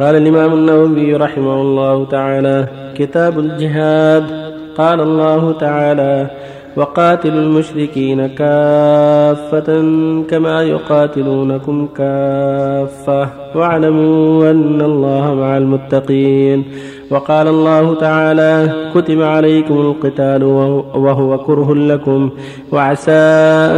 قال الإمام النووي رحمه الله تعالى كتاب الجهاد. قال الله تعالى وقاتلوا المشركين كافة كما يقاتلونكم كافة. واعلموا أن الله مع المتقين. وقال الله تعالى كتب عليكم القتال وهو كره لكم وعسى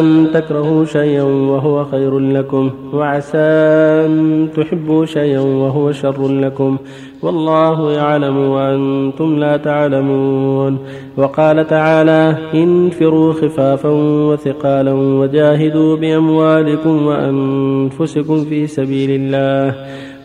أن تكرهوا شيئا وهو خير لكم وعسى أن تحبوا شيئا وهو شر لكم والله يعلم وأنتم لا تعلمون. وقال تعالى انفروا خفافا وثقالا وجاهدوا بأموالكم وأنفسكم في سبيل الله.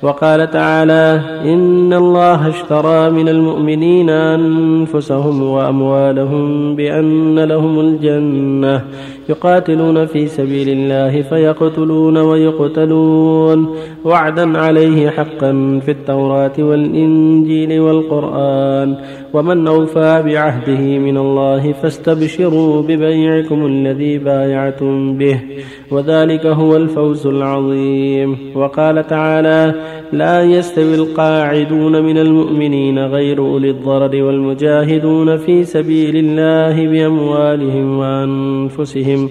وقال تعالى إن الله اشترى من المؤمنين أنفسهم وأموالهم بأن لهم الجنة يقاتلون في سبيل الله فيقتلون ويقتلون وعدا عليه حقا في التوراة والإنجيل والقرآن ومن أوفى بعهده من الله فاستبشروا ببيعكم الذي بايعتم به وذلك هو الفوز العظيم. وقال تعالى لا يستوي القاعدون من المؤمنين غير أولي الضرر والمجاهدون في سبيل الله بأموالهم وأنفسهم.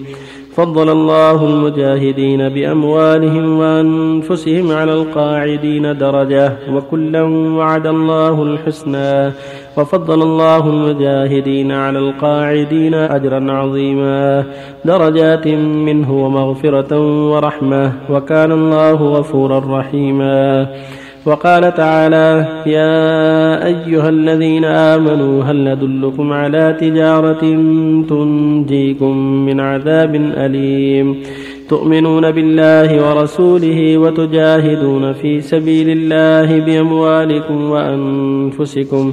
فضل الله المجاهدين بأموالهم وأنفسهم على القاعدين درجة. وكلا وعد الله الحسنى. وفضل الله المجاهدين على القاعدين أجرا عظيما. درجات منه ومغفرة ورحمة. وكان الله غفورا رحيما. وقال تعالى يا أيها الذين آمنوا هل ندلكم على تجارة تنجيكم من عذاب أليم؟ تؤمنون بالله ورسوله وتجاهدون في سبيل الله بأموالكم وأنفسكم.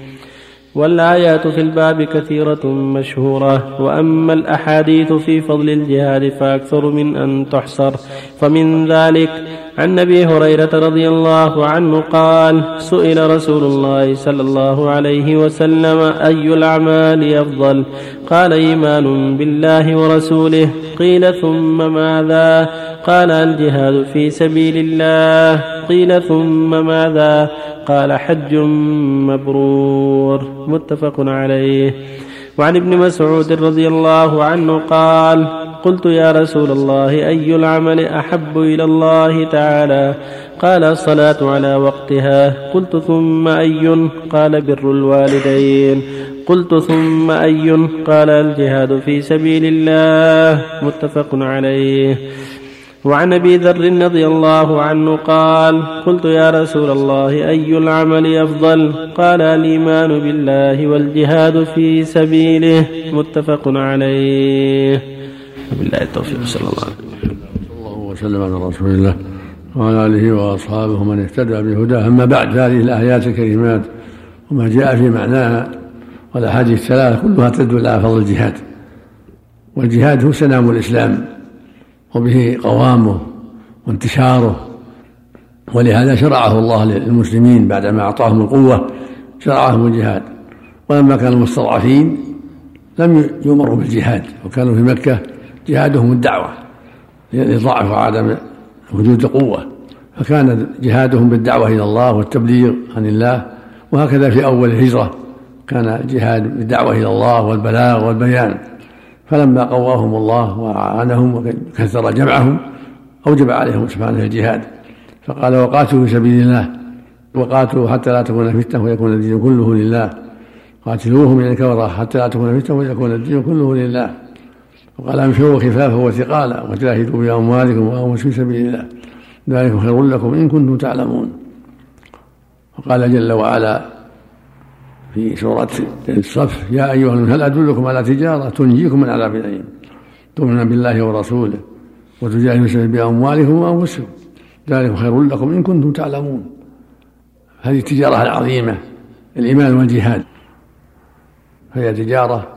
والآيات في الباب كثيرة مشهورة. وأما الأحاديث في فضل الجهاد فأكثر من أن تحصر. فمن ذلك عن أبي هريرة رضي الله عنه قال سئل رسول الله صلى الله عليه وسلم أي الأعمال أفضل؟ قال إيمان بالله ورسوله. قيل ثم ماذا؟ قال الجهاد في سبيل الله. قيل ثم ماذا؟ قال حج مبرور. متفق عليه. وعن ابن مسعود رضي الله عنه قال قلت يا رسول الله أي العمل أحب إلى الله تعالى؟ قال الصلاة على وقتها. قلت ثم أي؟ قال بر الوالدين. قلت ثم أي؟ قال الجهاد في سبيل الله. متفق عليه. وعن أبي ذر رضي الله عنه قال قلت يا رسول الله أي العمل أفضل؟ قال الإيمان بالله والجهاد في سبيله. متفق عليه. بالله التوفيق صلى الله عليه وسلم. الله وسلم على رسول الله وعلى آله وأصحابه من اهتدى بهداه. أما بعد هذه الآيات الكريمات وما جاء في معناها والأحاديث الثلاثة كلها تدل على فضل الجهاد. والجهاد هو سلام الإسلام. وبه قوامه وانتشاره. ولهذا شرعه الله للمسلمين بعدما أعطاهم القوة شرعهم الجهاد ولما كانوا مستضعفين لم يؤمروا بالجهاد وكانوا في مكة جهادهم الدعوة لضعف وعدم وجود قوة. فكان جهادهم بالدعوة إلى الله والتبليغ عن الله وهكذا في أول الهجرة كان الجهاد بالدعوة إلى الله والبلاغ والبيان. فلما قواهم الله وأعانهم وكثر جمعهم أوجب عليهم سبحانه الجهاد. فقال وقاتلوا في سبيل الله وقاتلوا حتى لا تكون فتنة ويكون الدين كله لله. قاتلوهم من الكفرة حتى لا تكون فتنة ويكون الدين كله لله. وقال انفروا خفافا وثقالا وجاهدوا بأموالكم وأنفسكم في سبيل الله. ذلك خير لكم إن كنتم تعلمون. وقال جل وعلا في سورة الصف يا أيها هل أدلكم على تجارة تنجيكم من عذاب أليم؟ تؤمنون بالله ورسوله وتجاهدون بأموالكم وأنفسكم. ذلك خير لكم إن كنتم تعلمون. هذه التجارة العظيمة الإيمان والجهاد. فهي تجارة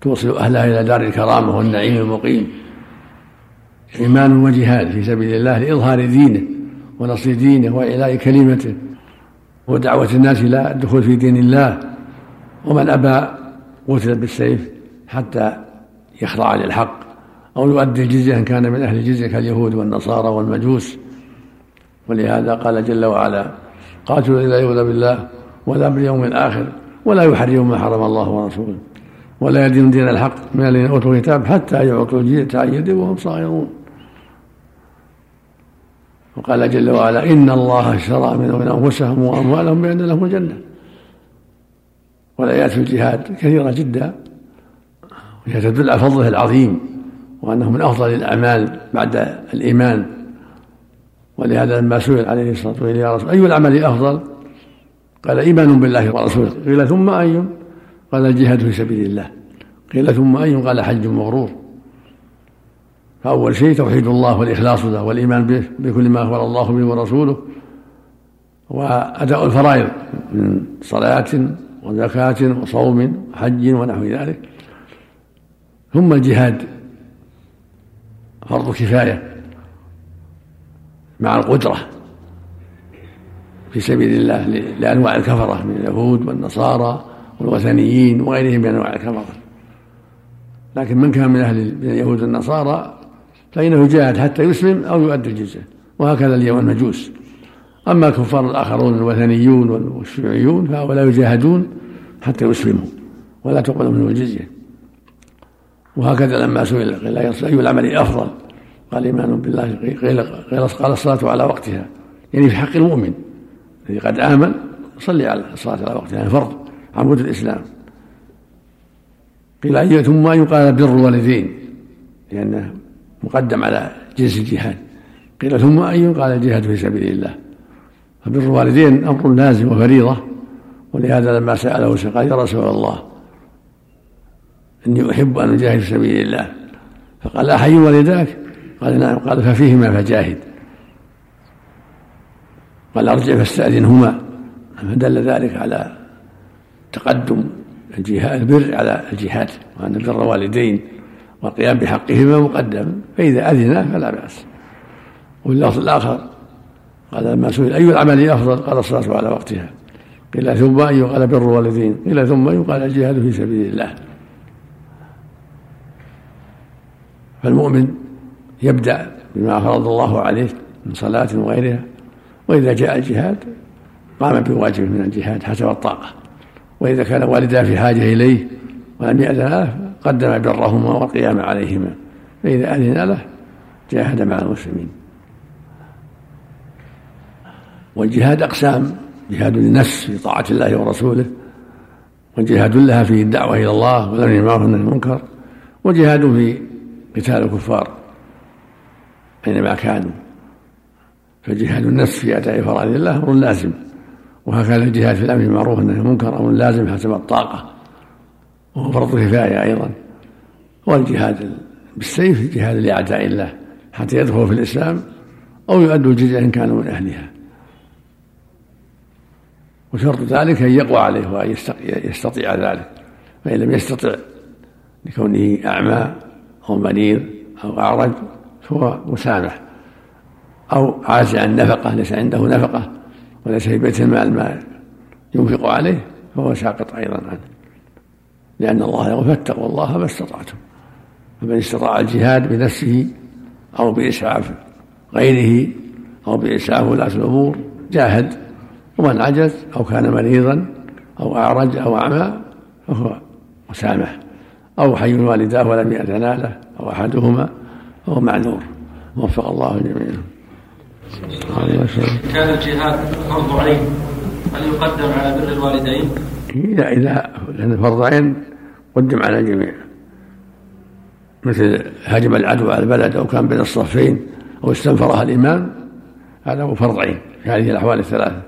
توصل أهلها إلى دار الكرامة والنعيم المقيم. إيمان وجهاد في سبيل الله لإظهار دينه ونصر دينه وإعلاء كلمته. ودعوة الناس إلى الدخول في دين الله ومن أبى قتل بالسيف حتى يخضع للحق أو يؤدي الجزية إن كان من أهل الجزية كاليهود والنصارى والمجوس. ولهذا قال جل وعلا قاتلوا إذا يؤذى بالله ولا باليوم الآخر ولا يحرم ما حرم الله ورسوله ولا يدين دين الحق من الذين أوتوا الكتاب حتى يعطوا الجزية عن يد وهم صاغرون. وقال جل وعلا إن الله اشترى من أنفسهم وأموالهم بأن لهم الجنة. والآيات في الجهاد كثيرة جدا وهي تدل على فضله العظيم وأنه من أفضل الأعمال بعد الإيمان. ولهذا لما سئل عليه الصلاة والسلام يا رسول أي العمل أفضل قال إيمان بالله ورسوله. قيل ثم أي؟ قال الجهاد في سبيل الله. قيل ثم أي؟ قال حج مغرور. فأول شيء توحيد الله والإخلاص له والإيمان به بكل ما أخبر الله به ورسوله. وأداء الفرائض من صلاة وزكاة وصوم وحج ونحو ذلك. ثم الجهاد فرض كفاية مع القدرة في سبيل الله لأنواع الكفرة من اليهود والنصارى والوثنيين وغيرهم من أنواع الكفرة. لكن من كان من أهل من اليهود والنصارى فإنه يجاهد حتى يسلم أو يؤدي الجزية. وهكذا اليوم المجوس. أما الكفار الآخرون الوثنيون والشيوعيون فهؤلاء يجاهدون حتى يسلموا ولا تقبل منهم الجزية. وهكذا لما سئل قيل أي العمل أفضل؟ قال إيمان بالله قيل قال الصلاة على وقتها. يعني في حق المؤمن الذي قد آمن صلي على الصلاة على وقتها يعني فرض عمود الإسلام. قيل أي ثم يقال بر الوالدين؟ لأنه مقدم على جنس الجهاد. قيل ثم أي قال الجهاد في سبيل الله. فبر الوالدين أمر لازم وفريضة ولهذا لما سأله قال يا رسول الله إني أحب أن أجاهد في سبيل الله. فقال أحي والداك؟ قال نعم. قال ففيهما فجاهد. قال أرجع فاستأذنهما. فدل ذلك على تقدم الجهاد البر على الجهاد وأن بر الوالدين والقيام بحقهما مقدم فإذا أذنا فلا بأس. واللفظ الآخر قال لما سئل أي العمل أفضل؟ قال الصلاة على وقتها. قيل ثم أي قال بر الوالدين قيل ثم أي قال الجهاد في سبيل الله. فالمؤمن يبدأ بما فرض الله عليه من صلاة وغيرها وإذا جاء الجهاد قام بواجب من الجهاد حسب الطاقة. وإذا كان والداه في حاجة إليه ولم يأذن قدم برهما والقيام عليهما. فإذا أذن له جاهد مع المسلمين. والجهاد أقسام. جهاد للنفس في طاعة الله ورسوله. وجهاد لها في الدعوة إلى الله والأمر بالمعروف والنهي عن المنكر. وجهاد في قتال الكفار أينما كانوا. فجهاد النفس في أداء فرائض الله أمر لازم. وهكذا الجهاد في الأمر بالمعروف والنهي عن المنكر أمر لازم حسب الطاقة. وهو فرض كفاية أيضا. والجهاد بالسيف جهاد لأعداء الله حتى يدخلوا في الإسلام أو يؤدوا الجزية إن كانوا من أهلها. وشرط ذلك أن يقوى عليه وأن يستطيع ذلك. فإن لم يستطع لكونه أعمى أو مريض أو أعرج فهو مسامح. أو عاجز عن نفقة ليس عنده نفقة وليس في بيت المال ما ينفق عليه فهو ساقط أيضا عنه. لأن الله يقول فاتقوا الله ما استطعتم. فمن استطاع الجهاد بنفسه أو بإسعاف غيره أو بإسعاف ولاة الأمور جاهد ومن عجز أو كان مريضا أو أعرج أو أعمى فهو مسامح. أو حي والداه ولم يأذنا له أو أحدهما فهو معذور. وفق الله جميعا. كان الجهاد فرض عين. هل يقدم على بر الوالدين؟ إذا إذا لأن فرض عين قدم على الجميع مثل هجم العدو على البلد أو كان بين الصفين أو استنفرها الإمام هذا هو فرض عين في هذه الأحوال الثلاثة.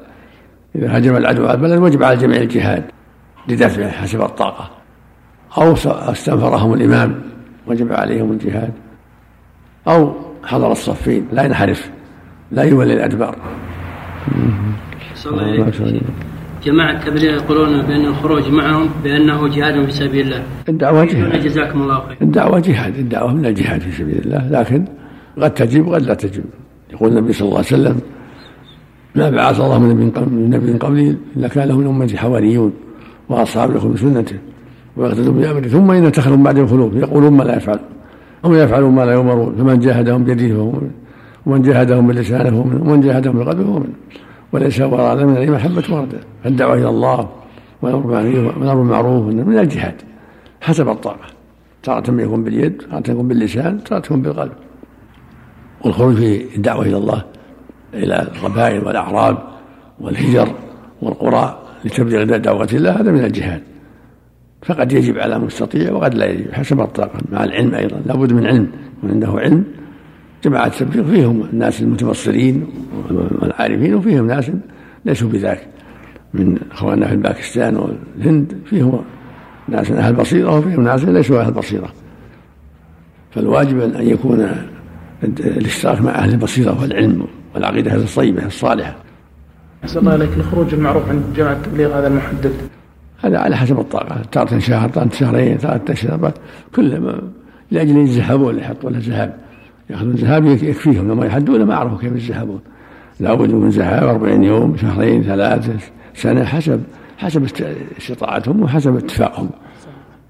إذا هجم العدو على البلد وجب على الجميع الجهاد لدفعه حسب الطاقة. أو استنفرهم الإمام وجب عليهم الجهاد. أو حضر الصفين لا ينحرف لا يولي الأدبار. جماعة التبليغ يقولون بأن الخروج معهم بأنه جهاد في سبيل الله. الدعوة جهاد. جزاكم الله خير. الدعوة جهاد. الدعوة من الجهاد في سبيل الله. لكن قد تجب وقد لا تجب. يقول النبي صلى الله عليه وسلم ما بعث الله من نبي قبلي إلا كان له من أمتي حواريون وأصحاب لكم بسنته ويقتدون بأمره. ثم إن تخلوا بعد الخلوف يقولون ما لا يفعل أو يفعلون ما لا يؤمرون. فمن جاهدهم بيده فهو ومن جاهدهم بلسانه فهو منه ومن جاهدهم بقلبه فهو منه وليس وراء من العلم محبة ورده فالدعوة إلى الله والأمر بالمعروف من الجهاد. حسب الطاقة. تارة يكون باليد تارة يكون باللسان تارة يكون بالقلب. والخروج في الدعوة إلى الله إلى القبائل والأعراب والهجر والقرى لتبليغ دعوة الله هذا من الجهاد. فقد يجب على مستطيع وقد لا يجب. حسب الطاقة. مع العلم أيضا. لابد من علم. من عنده علم. جماعة التبليغ فيهم الناس المتبصرين والعارفين وفيهم ناس ليسوا بذاك من إخواننا في باكستان والهند فيهم ناس أهل بصيرة وفيهم ناس ليسوا أهل بصيرة. فالواجب أن يكون الاشتراك مع أهل البصيرة والعلم والعقيدة الطيبه الصالحة. أحسن الله عليك الخروج المعروف عند جماعة التبليغ هذا المحدد. هذا على حسب الطاقة تارة شهر تارة شهرين تارة أشهر كل ما لأجل يذهبون يحطون له ذهب يأخذون ذهاب يكفيهم لما يحدون ما عرفوا كيف يذهبون. لابد من ذهاب أربعين يوم شهرين ثلاثة سنة حسب حسب استطاعتهم وحسب اتفاقهم.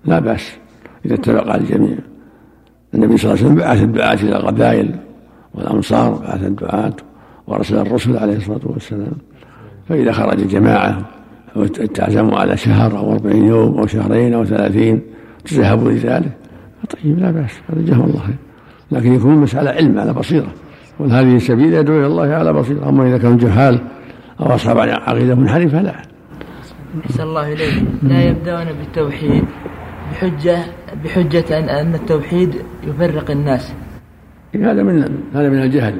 لا بأس إذا اتفق على الجميع. النبي صلى الله عليه وسلم بعث الدعاة إلى القبائل والأمصار بعث الدعاة ورسل الرسل عليه الصلاة والسلام. فإذا خرج جماعة وتعزموا على شهر أو أربعين يوم أو شهرين أو ثلاثين تذهبوا لذلك. طيب لا بأس هذا جزاهم الله خير. لكن يكون مسألة علم على بصيرة. وهذه سبيل يدعو إلى الله على بصيرة؟ أما إذا كانوا جهال أو أصحاب عقيدة منحرفة لا. أحسن الله إليك. لا يبدأون بالتوحيد بحجة بحجة أن أن التوحيد يفرق الناس. هذا من هذا من الجهل.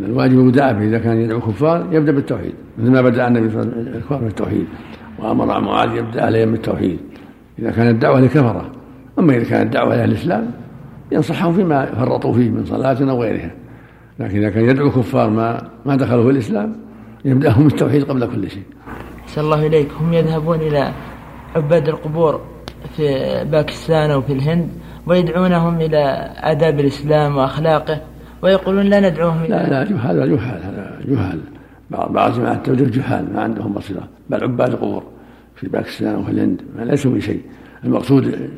الواجب المداعبة إذا كان يدعو كفار يبدأ بالتوحيد. مثل ما بدأ النبي صلى الله عليه وسلم الكفار بالتوحيد. وأمر معاذ يبدأ عليهم بالتوحيد. إذا كانت الدعوة لكفرة أما إذا كانت الدعوة لأهل الإسلام ينصحهم فيما فرطوا فيه من صلاة أو غيرها لكن إذا كان يدعو كفار ما ما دخلوا في الإسلام يبدأهم التوحيد قبل كل شيء. أحسن الله إليك. هم يذهبون إلى عباد القبور في باكستان أو في الهند ويدعونهم إلى آداب الإسلام وأخلاقه ويقولون لا ندعوهم إلى لا لا جهال جهال هذا جهال. بعض جماعة التبليغ جهال ما عندهم بصيرة. بل عباد القبور في باكستان وفي الهند ما ليسوا بشيء المقصود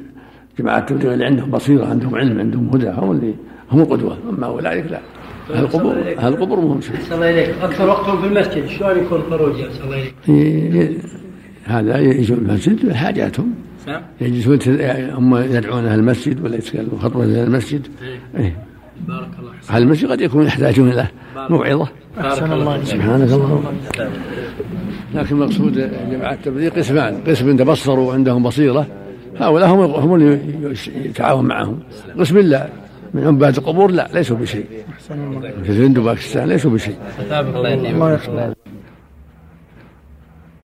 جماعة التبليغ اللي عندهم بصيرة عندهم علم عندهم هدى هم اللي هم القدوة أما أولئك لا. أهل القبور أهل القبور مهم شيء. الله إليك أكثر وقتهم في المسجد شلون يكون خروج الله إليك هذا يجلسون في المسجد لحاجاتهم. نعم. يجلسون هم يدعون أهل المسجد ولا يتكلمون خطبة إلى المسجد. إيه. بارك الله أهل المسجد قد يكون يحتاجون إلى موعظة. أحسن الله سبحانك اللهم. لكن المقصود جماعة التبليغ قسمان. قسم تبصروا وعندهم بصيرة. هؤلاء هم هم اللي يتعاون معهم. قسم الله. من عباد القبور؟ لا ليسوا بشيء. في الهند وباكستان ليسوا بشيء. الله